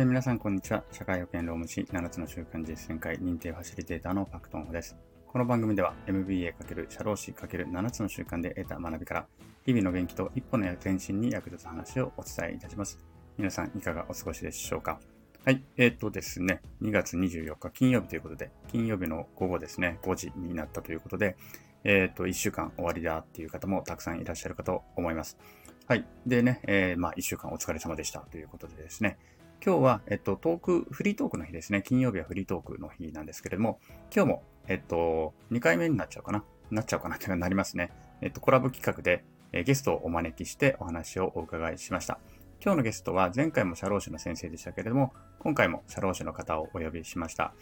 えー皆さん、こんにちは。社会保険労務士7つの習慣実践会認定ファシリテーターのパクトンホです。この番組では MBA× 社労士 ×7 つの習慣で得た学びから、日々の元気と一歩の前進に役立つ話をお伝えいたします。皆さん、いかがお過ごしでしょうか？はい。えっ、とですね、2月24日金曜日ということで、金曜日の午後ですね、5時になったということで、えっ、と、1週間終わりだっていう方もたくさんいらっしゃるかと思います。はい。でね、えーまあ、1週間お疲れ様でしたということでですね、今日は、えっと、トーク、フリートークの日ですね。金曜日はフリートークの日なんですけれども、今日も、えっと、2回目になっちゃうかな？なっちゃうかな？っていうかなりますね。えっと、コラボ企画で、えゲストをお招きしてお話をお伺いしました。今日のゲストは前回も社労士の先生でしたけれども、今回も社労士の方をお呼びしました。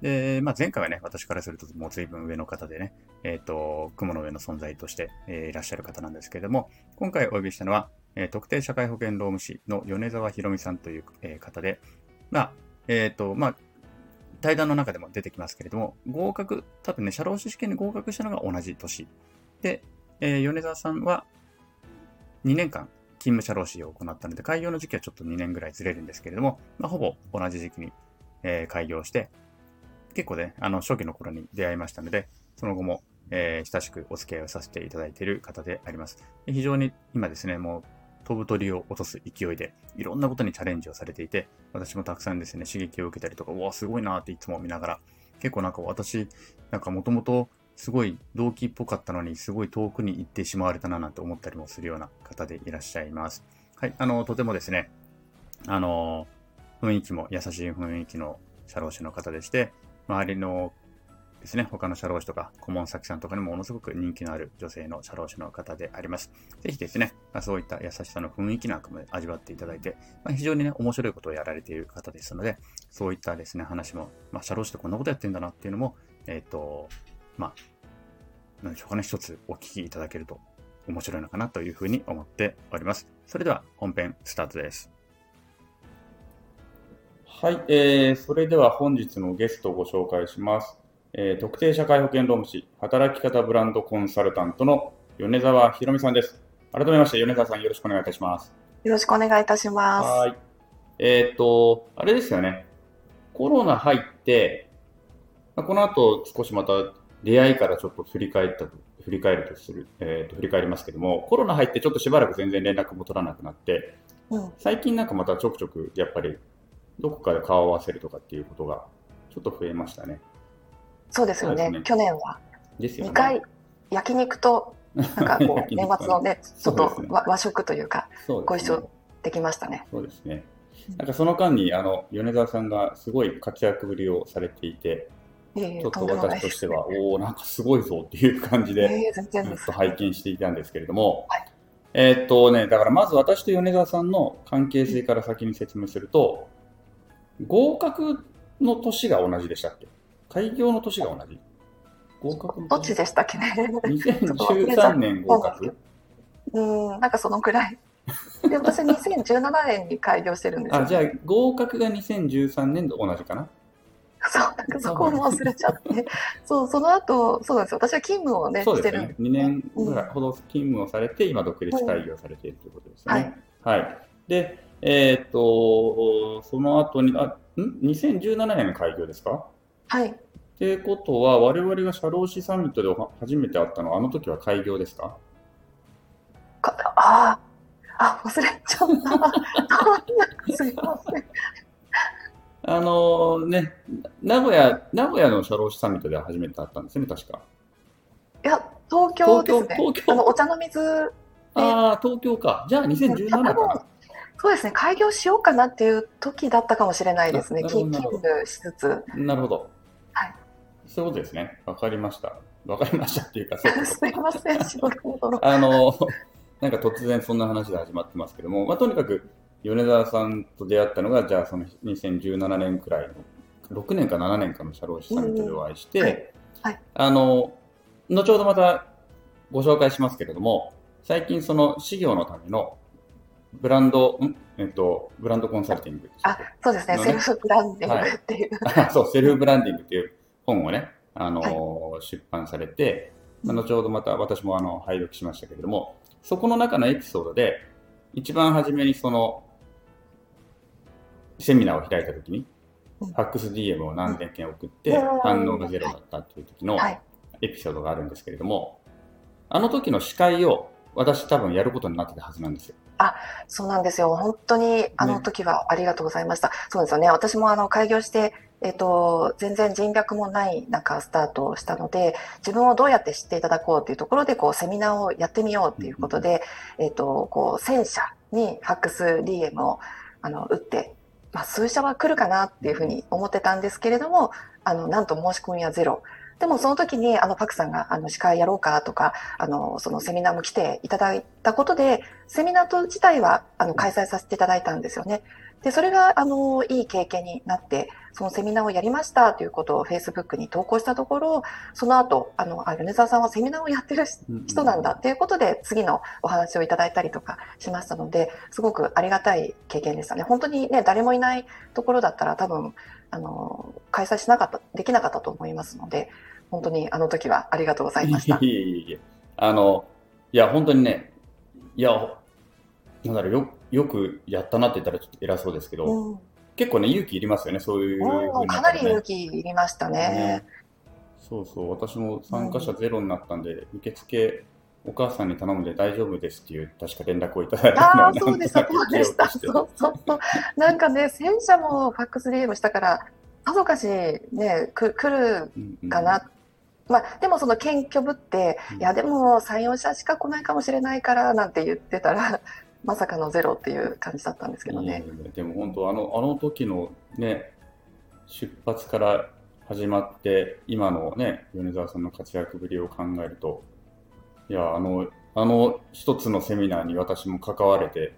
で、まあ、前回はね、私からするともう随分上の方でね、えっ、と、雲の上の存在として、えーいらっしゃる方なんですけれども、今回お呼びしたのは、え特定社会保険労務士の米沢博美さんという、え方で、まあ、えっ、と、まあ、対談の中でも出てきますけれども、合格、多分ね、社労士試験に合格したのが同じ年。で、えー米沢さんは2年間勤務社労士を行ったので、開業の時期はちょっと2年ぐらいずれるんですけれども、まあ、ほぼ同じ時期に、えー開業して、結構ね、あの、初期の頃に出会いましたので、その後も、えー親しくお付き合いをさせていただいている方であります。非常に今ですね、もう飛ぶ鳥を落とす勢いで、いろんなことにチャレンジをされていて、私もたくさんですね、刺激を受けたりとか、うわ、すごいなっていつも見ながら、結構なんか私、なんかもともとすごい動機っぽかったのに、すごい遠くに行ってしまわれたななんて思ったりもするような方でいらっしゃいます。はい、あの、とてもですね、あの、雰囲気も優しい雰囲気の社労士の方でして、周りのですね、他の社労士とか顧問先さんとかにもものすごく人気のある女性の社労士の方であります。ぜひですね、まあ、そういった優しさの雰囲気なんかも味わっていただいて、まあ、非常にね、面白いことをやられている方ですので、そういったですね、話も、まあ、社労士ってこんなことやってんだなっていうのも、えっ、と、まあ、なんでしょうかね、一つお聞きいただけると面白いのかなというふうに思っております。それでは本編スタートです。はい、えー、それでは本日のゲストをご紹介します。えー、特定社会保険労務士、働き方ブランドコンサルタントの米沢博美さんです。改めまして、米沢さんよろしくお願いいたします。よろしくお願いいたします。はい。えっ、と、あれですよね。コロナ入って、まあこの後少しまた出会いからちょっと振り返ったと、振り返るとする、えっ、と、振り返りますけども、コロナ入ってちょっとしばらく全然連絡も取らなくなって、うん、最近なんかまたちょくちょくやっぱりどこかで顔を合わせるとかっていうことがちょっと増えましたね。そうですよね。ね。去年は。ですよね。2回焼肉となんかこう 年末のねちょっと和和食というかご一緒できましたね。そうですね。なんかその間にあの米沢さんがすごい活躍ぶりをされていて、いえいえちょっと私としては、おおなんかすごいぞっていう感じで、いえいえ全然です。ずっと。拝見していたんですけれども、はい。えーっとね、だからまず私と米沢さんの関係性から先に説明すると、合格の年が同じでしたっけ？開業の年が同じ合格のどっちでしたっけね？2013年合格うんなんかそのくらい。で私2017年に開業してるんですよ、あ、じゃあ合格が2013年と同じかなそうなんかそこも忘れちゃってそうその後そうなんですよ私は勤務をねそうしてるですね。2年ぐらいほど勤務をされて、今独立開業されているということですよね。はい。で、えーっと、その後に、あ、ん ?2017 年の開業ですか？はいってことは、我々が社労士サミットでお初めて会ったのは、あの時は開業ですか？かあーあ忘れちゃったすいませんあのね、名古屋、名古屋の社労士サミットでは初めて会ったんですね、確か。いや、東京ですね。東京東京あのお茶の水、ああ、東京か。じゃあ2017かな。そうですね、開業しようかなっていう時だったかもしれないですね、勤務しつつ。なるほど。はい。そういうことですね。わかりました。わかりましたっていうか、そうか すいません、仕事のところ。あの、なんか突然そんな話で始まってますけども、まあ、とにかく米沢さんと出会ったのが、じゃあその2017年くらいの、6年か7年かの社労士サミットでお会いして、うんはいはいあの、後ほどまたご紹介しますけれども、最近その事業のためのブランド、ん？えっと、ブランドコンサルティングでしたっあけ、そうですね、セルフブランディングっていう。あそう、セルフブランディングっていう本をね、あの出版されて、まあ後ほどまた私もあの拝読しましたけれども、そこの中のエピソードで、一番初めにその、セミナーを開いた時に、うんファックス DM を何件送ってうん反応がゼロだったっていう時のはい。エピソードがあるんですけれども、あの時の司会を私多分やることになってたはずなんですよ。そうなんですよ。本当にあの時はありがとうございました。そうですよね。私もあの開業して、えっと、全然人脈もない中スタートをしたので、自分をどうやって知っていただこうというところで、こう、セミナーをやってみようということで、えっと、こう、1000社にファックス DM をあの打って、まあ、数社は来るかなっていうふうに思ってたんですけれども、あの、なんと申し込みはゼロ。でもその時に、あの、パクさんが、あの、司会やろうかとか、あの、そのセミナーも来ていただいたことで、セミナーと自体は、あの、開催させていただいたんですよね。で、それが、あの、いい経験になって、そのセミナーをやりましたということを Facebook に投稿したところ、その後、あの、あ、米沢さんはセミナーをやってる人なんだっていうことで、次のお話をいただいたりとかしましたので、すごくありがたい経験でしたね。本当にね、誰もいないところだったら多分、あの、開催しなかった、できなかったと思いますので、本当にあの時はありがとうございました。あの、いや、本当にね、いや、なんだろう、よよくやったなって言ったらちょっと偉そうですけど、うん、結構ね、勇気いりますよね、そういうね。かなり勇気いりましたね。ね。そうそう、私も参加者ゼロになったんで、受付、お母さんに頼むんで大丈夫ですっていう、確か連絡をいただいたのああ、をそうでした、なんとなくそうでした。そうそうそう。なんかね、戦車もファックス DM したから、さぞかしね、く来るうんうんかな。まあ、でもその謙虚ぶって、うんいや、でも3、4社しか来ないかもしれないから、なんて言ってたら、まさかのゼロっていう感じだったんですけどね。でも本当あの、あの時のね、出発から始まって、今のね、米沢さんの活躍ぶりを考えると、いや、あの、あの一つのセミナーに私も関われて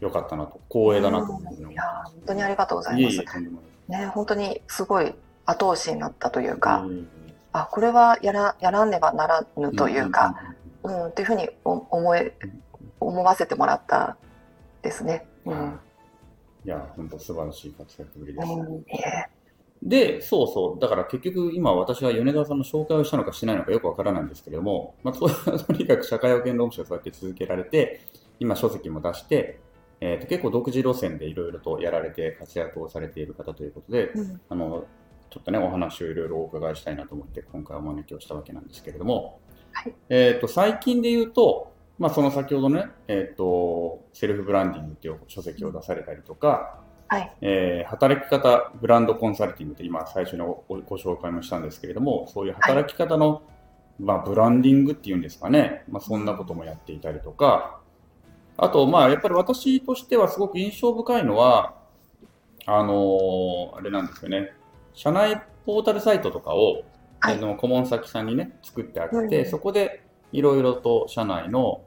よかったなと、光栄だなと思うんいいや、本当にありがとうございますいえいね、本当にすごい後押しになったというか、いえいえいあ、これはやら、やらねばならぬえというか、うん、っていうふうにお思え、思わせてもらったですね。うん。いや、本当素晴らしい活躍ぶりです。うん、いえ。で、そうそう、だから結局今私が米沢さんの紹介をしたのかしないのかよくわからないんですけれども、まあ、と とにかく社会保険労務士をそうやって続けられて、今書籍も出して、えーと結構独自路線でいろいろとやられて活躍をされている方ということで、うん。あの、ちょっとね、お話をいろいろお伺いしたいなと思って今回お招きをしたわけなんですけれども、はい。えっ、と、最近で言うと、まあ、その先ほどね、えっ、と、セルフブランディングっていう書籍を出されたりとか、はい。えー働き方ブランドコンサルティングって今最初にごご紹介もしたんですけれども、そういう働き方の、まあ、ブランディングっていうんですかね、まあ、そんなこともやっていたりとか、あと、まあ、やっぱり私としてはすごく印象深いのは、あのーあれなんですよね、社内ポータルサイトとかを、はい。あの顧問先さんにね、作ってあげて、うん。そこでいろいろと社内の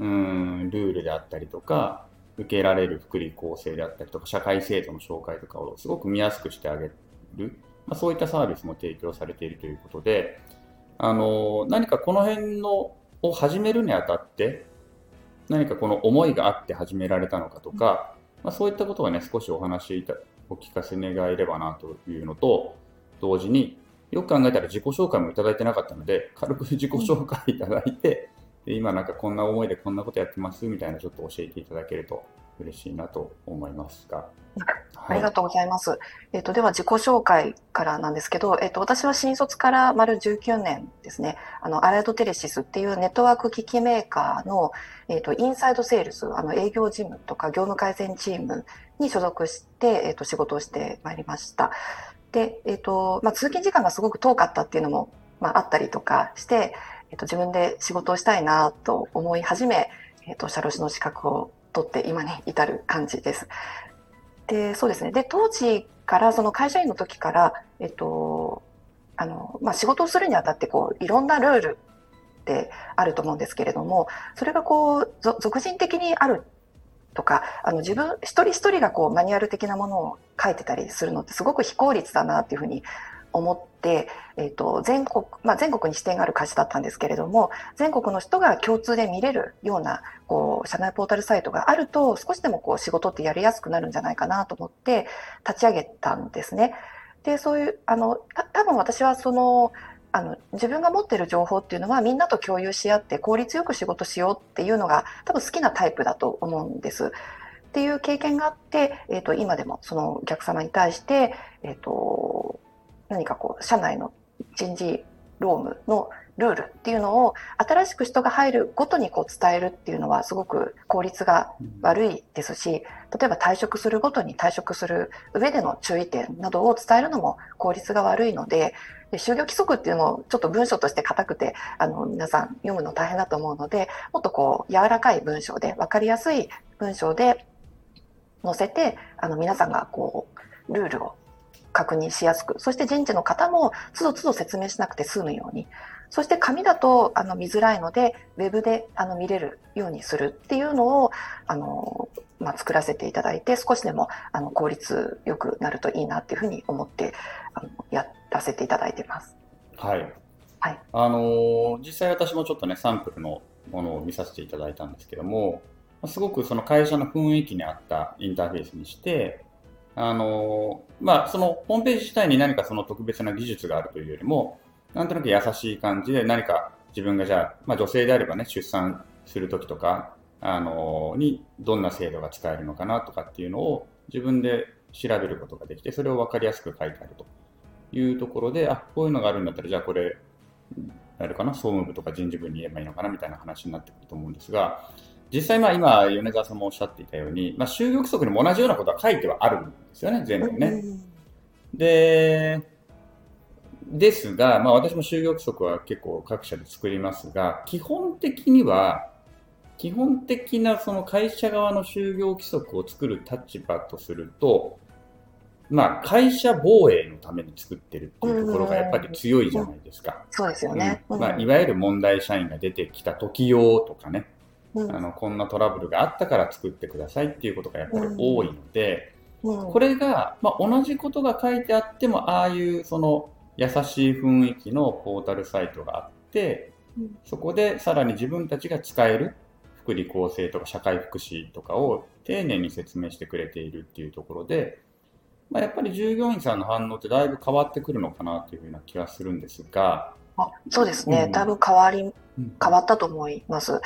うーんルールであったりとか、受けられる福利厚生であったりとか、社会制度の紹介とかをすごく見やすくしてあげる、まあ、そういったサービスも提供されているということで、あの何かこの辺のを始めるにあたって、何かこの思いがあって始められたのかとか、まあ、そういったことはね、少しお話いたお聞かせ願えればなというのと、同時によく考えたら自己紹介もいただいてなかったので、軽く自己紹介いただいて、今なんかこんな思いでこんなことやってますみたいなちょっと教えていただけると嬉しいなと思いますが。ありがとうございます。えっ、と、では自己紹介からなんですけど、えっ、と、私は新卒から丸19年ですね、あの、アライドテレシスっていうネットワーク機器メーカーの、えっ、と、インサイドセールス、あの、営業事務とか業務改善チームに所属して、えっ、と、仕事をしてまいりました。で、えっ、と、まあ、通勤時間がすごく遠かったっていうのも、まあ、あったりとかして、えっ、と、自分で仕事をしたいなと思い始め、えっ、と、社労士の資格を取って今に至る感じです。で、そうですね。で、当時から、その会社員の時から、えっと、あの、まあ、仕事をするにあたって、こう、いろんなルールってあると思うんですけれども、それがこう、俗人的にあるとか、あの、自分、一人一人がこう、マニュアル的なものを書いてたりするのってすごく非効率だなっていうふうに思って、えっと、全国、まあ、全国に支店がある会社だったんですけれども、全国の人が共通で見れるような、こう、社内ポータルサイトがあると、少しでもこう、仕事ってやりやすくなるんじゃないかなと思って、立ち上げたんですね。で、そういう、あの、た多分私はその、あの、自分が持ってる情報っていうのはみんなと共有し合って効率よく仕事しようっていうのが多分好きなタイプだと思うんです。っていう経験があって、え、ー、と、今でもそのお客様に対して、えっ、ー、と、何かこう、社内の人事労務のルールっていうのを新しく人が入るごとにこう伝えるっていうのはすごく効率が悪いですし、例えば退職するごとに退職する上での注意点などを伝えるのも効率が悪いので、で就業規則っていうのをちょっと文章として硬くて、あの、皆さん読むの大変だと思うので、もっとこう、柔らかい文章で、わかりやすい文章で載せて、あの、皆さんがこう、ルールを確認しやすく、そして人事の方も都度都度説明しなくて済むように、そして紙だとあの見づらいので、ウェブであの見れるようにするっていうのをあの、まあ、作らせていただいて、少しでもあの効率よくなるといいなっていうふうに思ってあのやらせていただいてます。はい。はい。あの実際私もちょっとね、サンプルのものを見させていただいたんですけども、すごくその会社の雰囲気に合ったインターフェースにして、あのまあ、そのホームページ自体に何かその特別な技術があるというよりも、なんとなく優しい感じで何か自分がじゃあ、まあ、女性であればね、出産するときとか、あのにどんな制度が使えるのかなとかっていうのを自分で調べることができて、それを分かりやすく書いてあるというところで、あ、こういうのがあるんだったら、じゃあこれ、あるかな、総務部とか人事部に言えばいいのかなみたいな話になってくると思うんですが、実際まあ今、米沢さんもおっしゃっていたように、まあ、就業規則にも同じようなことは書いてはあるんですよね、全部ね。で、ですが、まあ、私も就業規則は結構各社で作りますが、基本的には、基本的なその会社側の就業規則を作る立場とすると、まあ、会社防衛のために作ってるっていうところがやっぱり強いじゃないですか。そうですよね。うん、まあ、いわゆる問題社員が出てきた時用とかね、うん、あの、こんなトラブルがあったから作ってくださいっていうことがやっぱり多いので、うん、これが、まあ、同じことが書いてあっても、ああいうその優しい雰囲気のポータルサイトがあって、そこでさらに自分たちが使える福利厚生とか社会福祉とかを丁寧に説明してくれているっていうところで、まあ、やっぱり従業員さんの反応ってだいぶ変わってくるのかなというふうな気がするんですが、あそうですね、うん、だいぶ変わり、変わったと思います。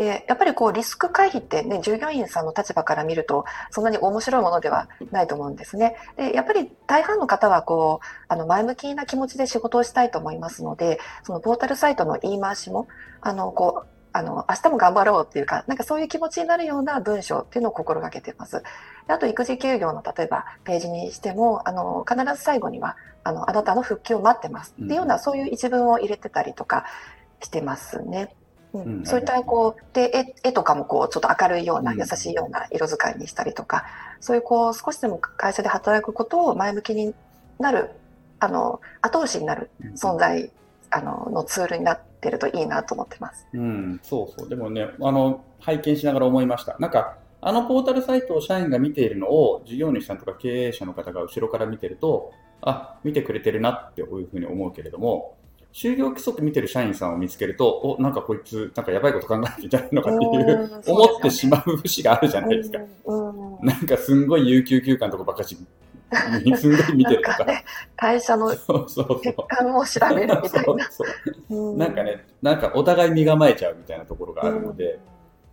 で、やっぱりこうリスク回避ってね、従業員さんの立場から見ると、そんなに面白いものではないと思うんですね。で、やっぱり大半の方はこう、あの前向きな気持ちで仕事をしたいと思いますので、そのポータルサイトの言い回しも、あの、こう、あの、明日も頑張ろうっていうか、なんかそういう気持ちになるような文章っていうのを心がけています。あと、育児休業の例えばページにしても、あの、必ず最後には、あの、あなたの復帰を待ってますっていうような、そういう一文を入れてたりとかしてますね。うん、そういったこうで絵絵とかもこうちょっと明るいような優しいような色使いにしたりとか、そういうこう少しでも会社で働くことを前向きになるあの後押しになる存在、あののツールになってるといいなと思ってます。うん、そうそう。でもねあの拝見しながら思いました。なんかあのポータルサイトを社員が見ているのを事業主さんとか経営者の方が後ろから見てると、あ、見てくれてるなっていうふうに思うけれども、就業規則見てる社員さんを見つけると、お、なんかこいつ、なんかやばいこと考えてんじゃないのかっていう、思ってしまう節があるじゃないですか。なんかすんごい有給休暇とかばっかし、すんごい見てるとか。ね、会社の欠陥を調べるみたいな。そうそうなんかね、なんかお互い身構えちゃうみたいなところがあるので、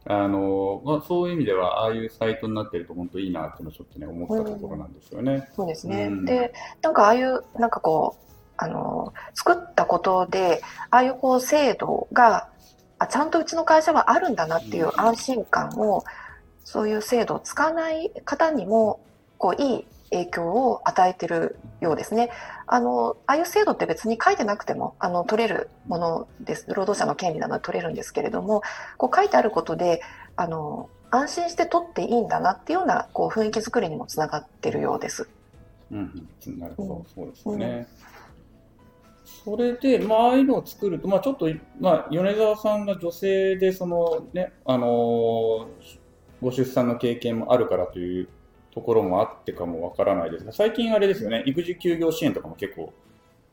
あのまあ、そういう意味では、ああいうサイトになってると本当いいなっていうのをちょっとね、思ったところなんですよね。うん、そうですね。うん、で、なんかああいう、なんかこう、あの、作ったことで、ああいうこう制度が、あ、ちゃんとうちの会社はあるんだなっていう安心感を、そういう制度を使わない方にも、こう、いい影響を与えてるようですね。あの、ああいう制度って別に書いてなくても、あの、取れるものです。労働者の権利なので取れるんですけれども、こう書いてあることで、あの、安心して取っていいんだなっていうような、こう、雰囲気作りにもつながってるようです。うん、なるほど、そうですね。それで、まあ、ああいうのを作ると、まあ、ちょっと、まあ、米沢さんが女性で、そのね、あのー、ご出産の経験もあるからというところもあってかもわからないですが、最近あれですよね、育児休業支援とかも結構、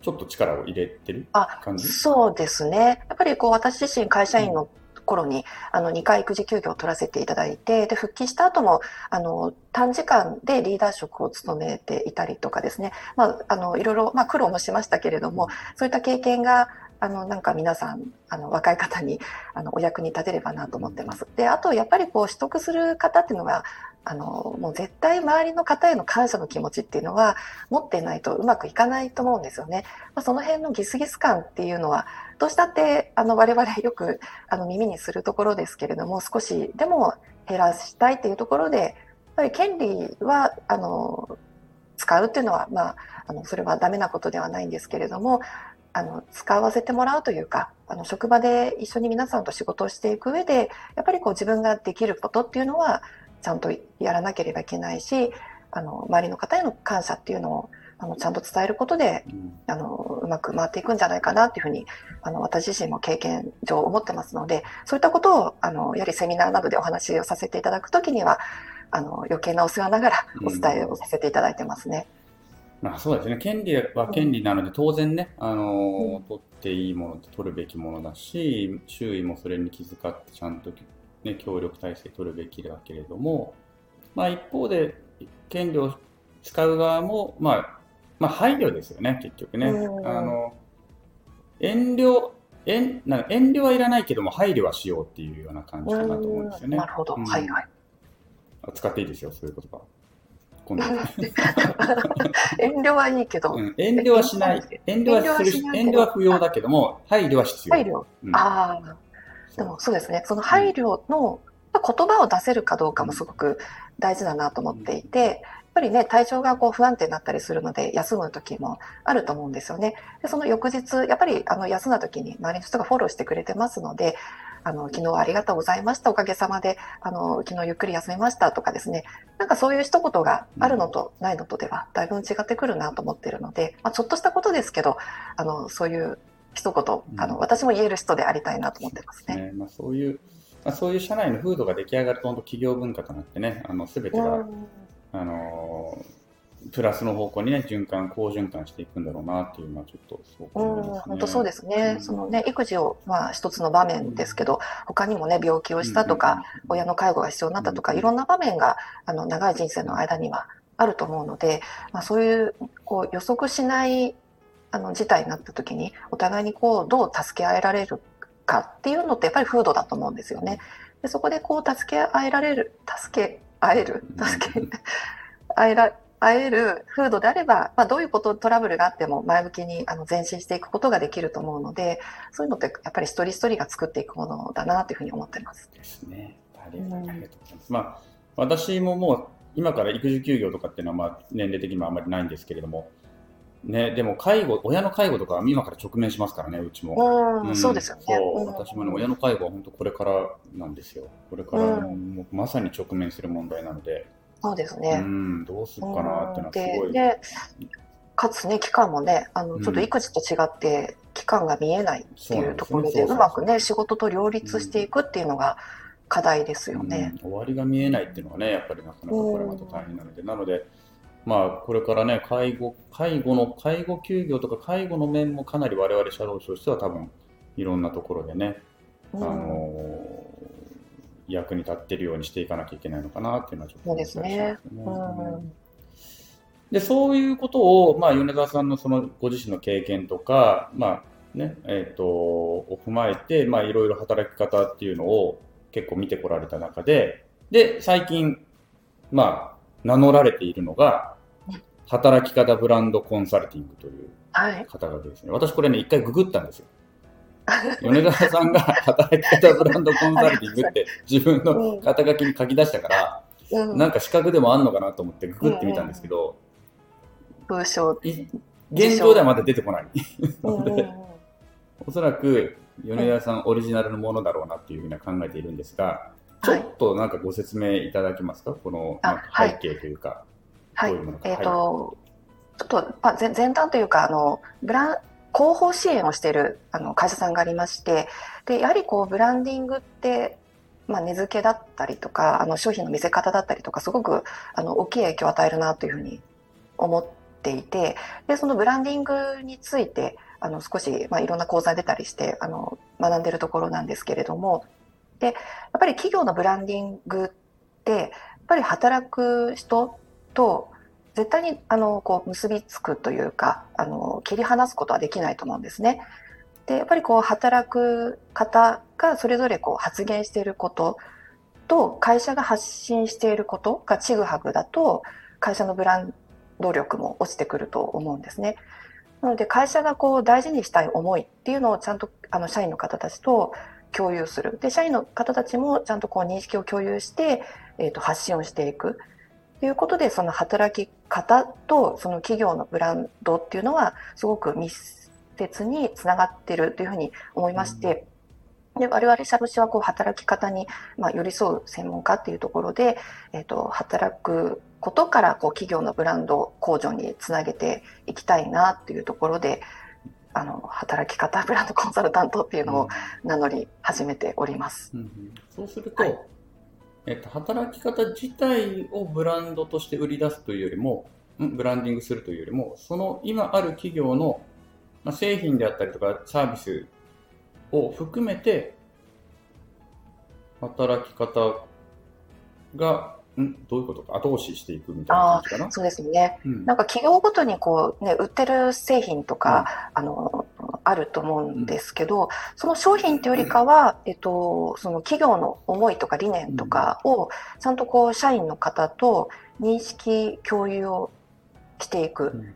ちょっと力を入れてる感じ？そうですね。やっぱりこう私自身会社員の頃に、あの2回育児休業を取らせていただいて、で復帰した後もあの短時間でリーダー職を務めていたりとかですね、まあ、あのいろいろ、まあ、苦労もしましたけれども、そういった経験があのなんか皆さんあの若い方にあのお役に立てればなと思ってます。であとやっぱりこう取得する方っていうのはあのもう絶対周りの方への感謝の気持ちっていうのは持ってないとうまくいかないと思うんですよね。まあ、その辺のギスギス感っていうのはどうしたってあの我々よくあの耳にするところですけれども少しでも減らしたいっていうところでやっぱり権利はあの使うっていうのは、まあ、あのそれはダメなことではないんですけれどもあの使わせてもらうというかあの職場で一緒に皆さんと仕事をしていく上でやっぱりこう自分ができることっていうのはちゃんとやらなければいけないしあの周りの方への感謝っていうのをあのちゃんと伝えることで、あのうまく回っていくんじゃないかなっていうふうにあの私自身も経験上思ってますのでそういったことをあのやはりセミナーなどでお話をさせていただくときにはあの余計なお世話ながらお伝えをさせていただいてますね。まあ、そうですね。権利は権利なので当然ね、あの取っていいもの取るべきものだし周囲もそれに気遣ってちゃんと、ね、協力体制取るべきだけれども、まあ、一方で権利を使う側も、まあ、まあ配慮ですよね結局ね。あの遠慮遠なん遠慮はいらないけども配慮はしようっていうような感じかなと思うんですよね。なるほど、うん、はいはい。使っていいですよそういう言葉。今度。遠慮はいいけど、うん、遠慮はしない。遠慮はする遠慮は不要だけども配慮は必要。配慮、うん、ああでもそうですね。その配慮の言葉を出せるかどうかもすごく大事だなと思っていて、ぱりね、体調がこう不安定になったりするので、休む時もあると思うんですよね。でその翌日、やっぱりあの休んだ時に周りの人がフォローしてくれてますので、あの昨日はありがとうございました、おかげさまであの昨日ゆっくり休みましたとかですね、なんかそういう一言があるのとないのとでは、だいぶ違ってくるなと思ってるので、まあ、ちょっとしたことですけど、あのそういう一言、あの私も言える人でありたいなと思ってますね。ね。まあ、そういうまあ、そういう社内の風土が出来上がると、本当企業文化となってね、あの全てがあのプラスの方向にね、循環、好循環していくんだろうなっていうのは、ちょっとすごく思いますね。本当そうですね。うん、そのね、育児を、まあ、一つの場面ですけど、他にもね、病気をしたとか、親の介護が必要になったとか、いろんな場面が、あの、長い人生の間にはあると思うので、まあ、そういう、こう、予測しない、あの、事態になった時に、お互いにこう、どう助け合えられるかっていうのって、やっぱり風土だと思うんですよね。でそこでこう、助け合えられる、助け会える、助け、会えら、会える風土であれば、まあ、どういうことトラブルがあっても前向きにあの前進していくことができると思うのでそういうのってやっぱり一人一人が作っていくものだなというふうに思ってます。ですね。ありがとうございます。まあ、私ももう今から育児休業とかっていうのはまあ年齢的にはあんまりないんですけれども、ね、でも介護、親の介護とか今から直面しますからね、うちも。うん、そうですよね。私もね、親の介護は本当これからなんですよ。これからもうまさに直面する問題なので。そうですね。うん、どうするかなってのはすごい。でかつね、期間もね、あのちょっと育児と違って、期間が見えないっていうところで、うまくね、仕事と両立していくっていうのが課題ですよね。終わりが見えないっていうのはね、やっぱりなかなかこれまた大変なので、なので、まあ、これからね、介護、介護の、介護休業とか介護の面もかなり我々社労士としては多分、いろんなところでね、あの役に立ってるようにしていかなきゃいけないのかなっていうのはちょっと思いますね。でそういうことを、まあ、米沢さんのそのご自身の経験とか、まあねえーと、を踏まえて、まあ、いろいろ働き方っていうのを結構見てこられた中で、で、最近、まあ、名乗られているのが、働き方ブランドコンサルティングという肩書きですね。はい、私これね、一回ググったんですよ。米沢さんが 働き方ブランドコンサルティングって自分の肩書きに書き出したから、うん、なんか資格でもあんのかなと思ってググってみたんですけど、文章現状ではまだ出てこない。の で、おそらく米沢さんオリジナルのものだろうなっていうふうには考えているんですが、ちょっとなんかご説明いただけますか、この背景というか。はい、えっ、ー、と、ちょっと、まあ、前前段というか、あの、ブラン、広報支援をしているあの会社さんがありまして、で、やはりこう、ブランディングって、まあ、値付けだったりとか、あの、商品の見せ方だったりとか、すごく、あの、大きい影響を与えるなというふうに思っていて、で、そのブランディングについて、あの、少し、まあ、いろんな講座出たりして、あの、学んでるところなんですけれども、で、やっぱり企業のブランディングって、やっぱり働く人と絶対にあのこう結びつくというかあの切り離すことはできないと思うんですね。でやっぱりこう働く方がそれぞれこう発言していることと会社が発信していることがちぐはぐだと会社のブランド力も落ちてくると思うんですね。なので会社がこう大事にしたい思いっていうのをちゃんとあの社員の方たちと共有する。で、社員の方たちもちゃんとこう認識を共有して、え、ー、と、発信をしていく。ということで、その働き方とその企業のブランドっていうのはすごく密接につながってるというふうに思いまして、で我々社労士はこう働き方に、まあ、寄り添う専門家っていうところで、えーと、働くことからこう企業のブランド向上につなげていきたいなっていうところであの働き方ブランドコンサルタントっていうのを名乗り始めております。うんうん、そうすると、はい、えっと、働き方自体をブランドとして売り出すというよりも、ブランディングするというよりも、その今ある企業の、まあ、製品であったりとかサービスを含めて、働き方がん？どういうことか後押ししていくみたいな感じかな。そうですね、うん、なんか企業ごとにこう、ね、売ってる製品とか、うん、あのあると思うんですけど、うん、その商品というよりかは、えっと、その企業の思いとか理念とかをちゃんとこう社員の方と認識共有をしていく。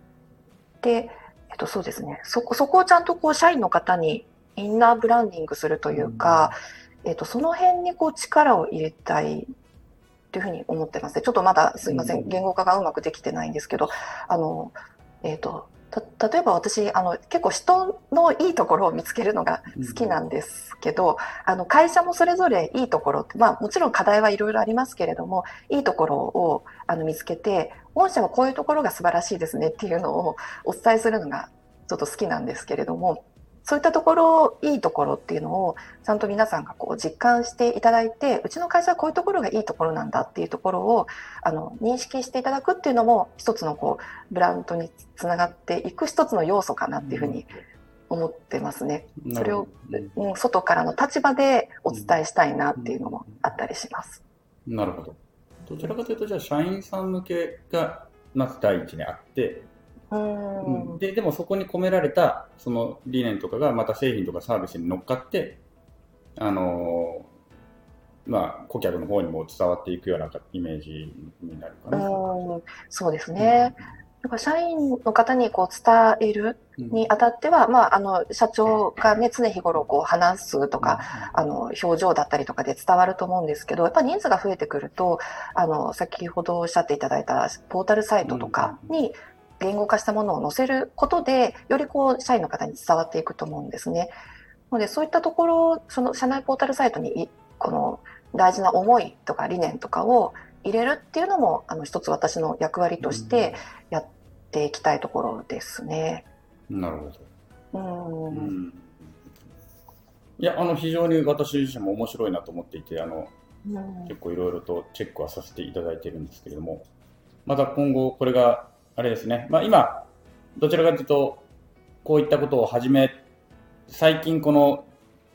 で、えっと、そうですね。そこそこをちゃんとこう社員の方にインナーブランディングするというか、えっと、その辺にこう力を入れたいというふうに思ってますね。ちょっとまだすいません、言語化がうまくできてないんですけど、あの、えっ、ー、と、例えば私あの結構人のいいところを見つけるのが好きなんですけど、うん、あの会社もそれぞれいいところって、まあ、もちろん課題はいろいろありますけれどもいいところをあの見つけて御社はこういうところが素晴らしいですねっていうのをお伝えするのがちょっと好きなんですけれどもそういったところ、いいところっていうのを、ちゃんと皆さんがこう実感していただいて、うちの会社はこういうところがいいところなんだっていうところを、あの、認識していただくっていうのも、一つのこう、ブランドにつながっていく一つの要素かなっていうふうに思ってますね。それを、うん、外からの立場でお伝えしたいなっていうのもあったりします。なるほど。どちらかというと、じゃあ、社員さん向けが、まず第一にあって、うん、ででもそこに込められたその理念とかがまた製品とかサービスに乗っかってあのー、まあ顧客の方にも伝わっていくようなイメージになるかな。うそうですね、うん、社員の方にこう伝えるにあたっては、うん、まあ、あの社長が、ね、常日頃こう話すとか、あの表情だったりとかで伝わると思うんですけどやっぱ人数が増えてくるとあの先ほどおっしゃっていただいたポータルサイトとかに言語化したものを載せることで、よりこう、社員の方に伝わっていくと思うんですね。ので、そういったところ、その社内ポータルサイトに、この大事な思いとか理念とかを入れるっていうのも、あの、一つ私の役割としてやっていきたいところですね。なるほど。うん。いや、あの、非常に私自身も面白いなと思っていて、あの、結構いろいろとチェックはさせていただいてるんですけれども、また今後これがあれですね、まあ、今、どちらかというと、こういったことを始め、最近この、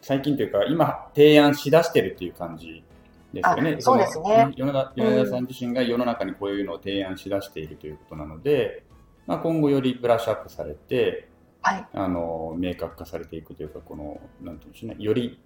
最近というか、今、提案しだしてるっていう感じですよね。そうですね。米田米田さん自身が世の中にこういうのを提案しだしているということなので、まあ、今後よりブラッシュアップされて、はい、あの明確化されていくというか、この、なんていうんでしょうね、より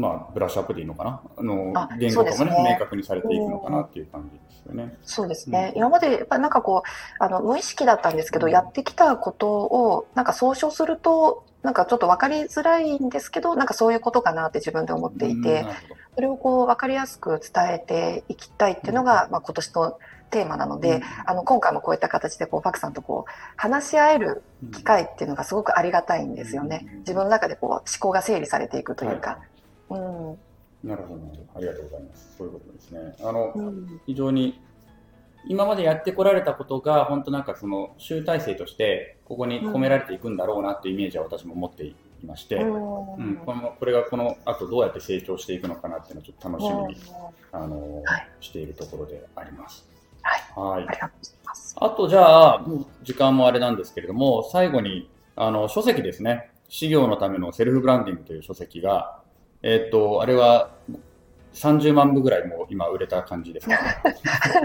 まあ、ブラッシュアップでいいのかな？あの言語化もね、ね。明確にされていくのかなっていう感じですよね。そうですね。うん、今まで、やっぱなんかこう、あの、無意識だったんですけど、うん、やってきたことを、なんか総称すると、なんかちょっと分かりづらいんですけど、なんかそういうことかなって自分で思っていて、それをこう分かりやすく伝えていきたいっていうのが、まあ今年のテーマなので、うん、あの今回もこういった形でこうパクさんとこう話し合える機会っていうのがすごくありがたいんですよね。自分の中でこう思考が整理されていくというか。はい、うんなるほど、ありがとうございます。そういうことですね。あの、うん、非常に今までやってこられたことが、本当なんかその集大成として、ここに込められていくんだろうなっていうイメージは私も持っていまして、うん、うん、このこれがこの後どうやって成長していくのかなっていうのをちょっと楽しみに、うん、あの、はい、しているところであります。はい。はい、ああとじゃあ、時間もあれなんですけれども、最後に、あの、書籍ですね。資料のためのセルフブランディングという書籍が、えっ、と、あれは、30万部ぐらいもう今売れた感じですか、ね、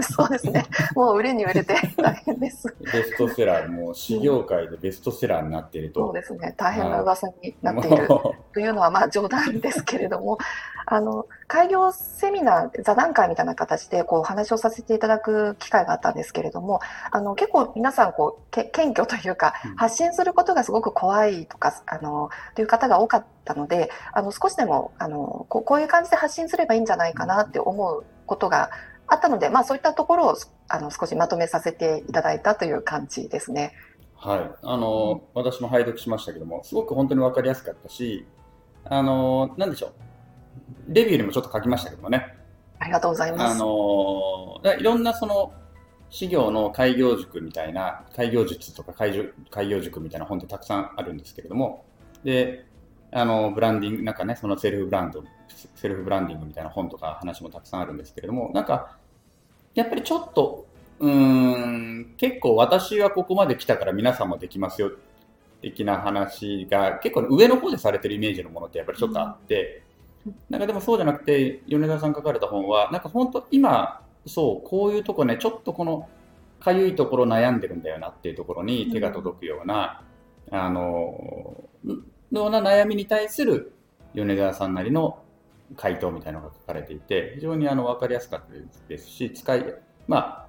そうですね。もう売れに売れて大変です。ベストセラー、もう市業界でベストセラーになっていると。そうですね。大変な噂になっているというのはまあ冗談ですけれども、あの、開業セミナー、座談会みたいな形でこう話をさせていただく機会があったんですけれども、あの、結構皆さんこう、け謙虚というか、発信することがすごく怖いとか、あの、という方が多かったので、あの、少しでも、あの、こうこういう感じで発信すればいいんじゃないかなって思うことがあったので、まあそういったところをあの少しまとめさせていただいたという感じですね。はい。あの、うん、私も拝読しましたけども、すごく本当に分かりやすかったし、あの、なんでしょう。レビューにもちょっと書きましたけどもね。ありがとうございます。あの、いろんなその、事業の開業塾みたいな、開業術とか開業開業塾みたいな本ってたくさんあるんですけれども、で、あの、ブランディング、なんかね、そのセルフブランド、セルフブランディングみたいな本とか話もたくさんあるんですけれども、なんか、やっぱりちょっと、うん、結構私はここまで来たから皆さんもできますよ、的な話が結構上の方でされてるイメージのものってやっぱりちょっとあって、なんかでもそうじゃなくて、米田さん書かれた本は、なんか本当今、そう、こういうとこね、ちょっとこの、かゆいところ悩んでるんだよなっていうところに手が届くような、うん、あの、ような悩みに対する米沢さんなりの回答みたいなのが書かれていて、非常にあの分かりやすかったですし、使い、まあ、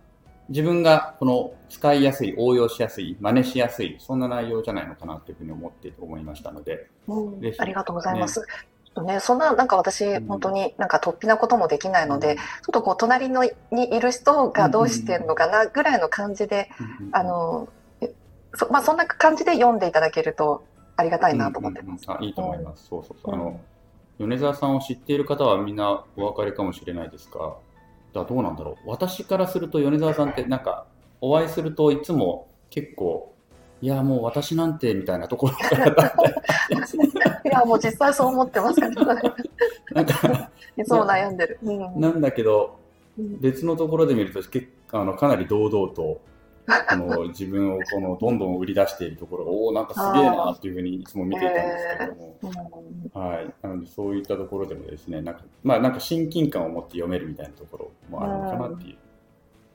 自分がこの使いやすい、応用しやすい、真似しやすい、そんな内容じゃないのかなというふうに思って思いましたので。うん、ありがとうございます。ね、ね、そんな、なんか私、本当になんか突飛なこともできないので、うん、ちょっとこう、隣のにいる人がどうしてるのかなぐらいの感じで、あの、そまあ、そんな感じで読んでいただけるとありがたいなと思ってます。うんうんうん、あいいと思います。そうそうそう。あの、米沢さんを知っている方はみんなお分かりかもしれないですが、だどうなんだろう。私からすると米沢さんってなんか、お会いするといつも結構、いや、もう私なんてみたいなところからだったいや、もう実際そう思ってますけど、ね、なんか、いつも悩んでる。うん、なんだけど、別のところで見ると結あのかなり堂々と、この自分をこのどんどん売り出しているところが、おお、なんかすげえなっていうふうにいつも見ていたんですけれども、えー、はい。なので、そういったところでもですね、なんか、まあ、なんか親近感を持って読めるみたいなところもあるのかなっていう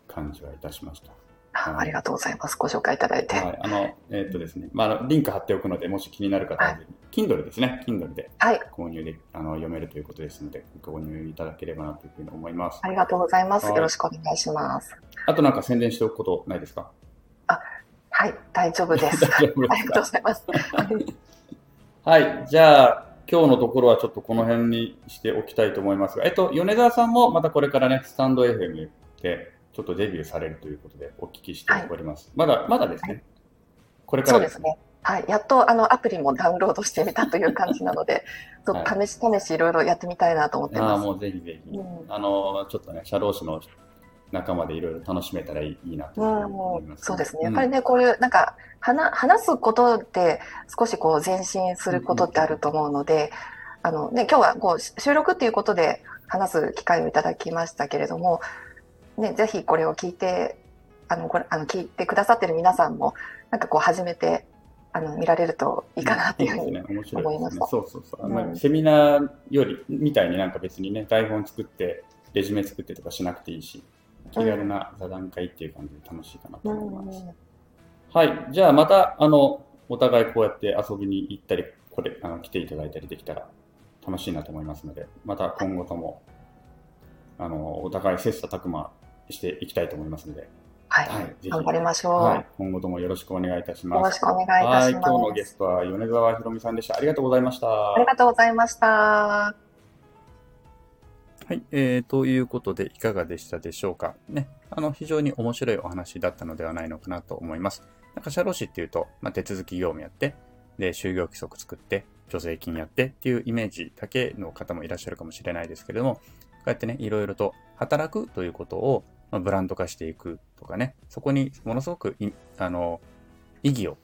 感じはいたしました。はい、ありがとうございます。ご紹介いただいて。はい、あの、えー、っとですね、まあ、リンク貼っておくので、もし気になる方は、はい、Kindle ですね、Kindle で購入で、あの読めるということですので、購入いただければなというふうに思います。ありがとうございます。よろしくお願いします。あとなんか宣伝しておくことないですか？あ、はい、大丈夫です。大丈夫ですありがとうございます。はい、じゃあ、今日のところはちょっとこの辺にしておきたいと思いますが、えっと、米沢さんもまたこれからね、スタンド FM でちょっとデビューされるということでお聞きしております。はい、まだ、まだですね。はい、これからですね。はい、やっとあのアプリもダウンロードしてみたという感じなので、ちょっと試し試しいろいろやってみたいなと思ってます。あもうぜひぜひ、うん、あのちょっとね、社労士の仲間でいろいろ楽しめたらいいなと思います、ね、そうですね。やっぱりね、こういうなんか話話すことで少しこう前進することってあると思うので、あのね今日はこう収録っていうことで話す機会をいただきましたけれども、ねぜひこれを聞いてあのこれあの聞いてくださってる皆さんもなんかこう初めてあの見られるといいかなっていうふうに思いました。そうそうそう。うん、セミナーよりみたいになんか別にね台本作ってレジュメ作ってとかしなくていいし。気軽な座談会っていう感じで楽しいかなと思います。はい。じゃあまた、あの、お互いこうやって遊びに行ったり、これ、あの来ていただいたりできたら楽しいなと思いますので、また今後とも、あの、お互い切磋琢磨していきたいと思いますので、はい。はい、頑張りましょう、はい。今後ともよろしくお願いいたします。よろしくお願いいたします。今日のゲストは米沢ひろみさんでした。ありがとうございました。ありがとうございました。はい、えー、ということでいかがでしたでしょうか。ね、あの、非常に面白いお話だったのではないのかなと思います。なんか社労士っていうと、まあ、手続き業務やって、で、就業規則作って、助成金やってっていうイメージだけの方もいらっしゃるかもしれないですけれども、こうやってね、いろいろと働くということを、まあ、ブランド化していくとかね、そこにものすごくあの、意義を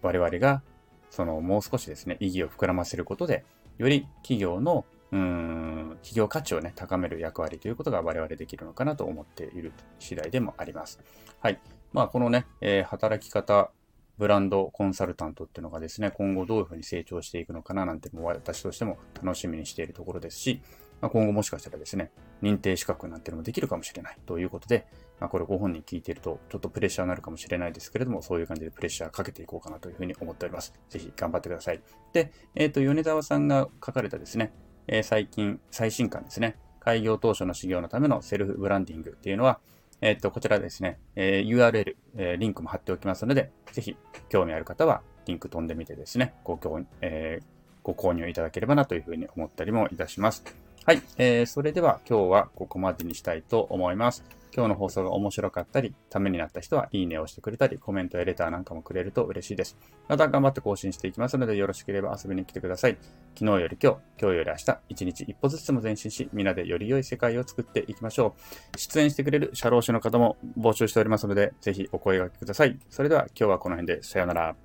我々が、そのもう少しですね、意義を膨らませることで、より企業のうん、企業価値をね、高める役割ということが我々できるのかなと思っている次第でもあります。はい。まあ、このね、えー、働き方、ブランドコンサルタントっていうのがですね、今後どういうふうに成長していくのかななんても私としても楽しみにしているところですし、まあ、今後もしかしたらですね、認定資格なんていうのもできるかもしれないということで、まあ、これご本人聞いているとちょっとプレッシャーになるかもしれないですけれども、そういう感じでプレッシャーかけていこうかなというふうに思っております。ぜひ頑張ってください。で、えっ、ー、と、米沢さんが書かれたですね、えー、最近、最新刊ですね、開業当初の修行のためのセルフブランディングっていうのは、えっ、ー、と、こちらですね、え URL、えリンクも貼っておきますので、ぜひ興味ある方はリンク飛んでみてですね、ご購,、えご購入いただければなというふうに思ったりもいたします。はい、えー、それでは今日はここまでにしたいと思います。今日の放送が面白かったり、ためになった人はいいねをしてくれたり、コメントやレターなんかもくれると嬉しいです。また頑張って更新していきますので、よろしければ遊びに来てください。昨日より今日、今日より明日、一日一歩ずつも前進し、皆でより良い世界を作っていきましょう。出演してくれる社労士の方も募集しておりますので、ぜひお声掛けください。それでは今日はこの辺で、さようなら。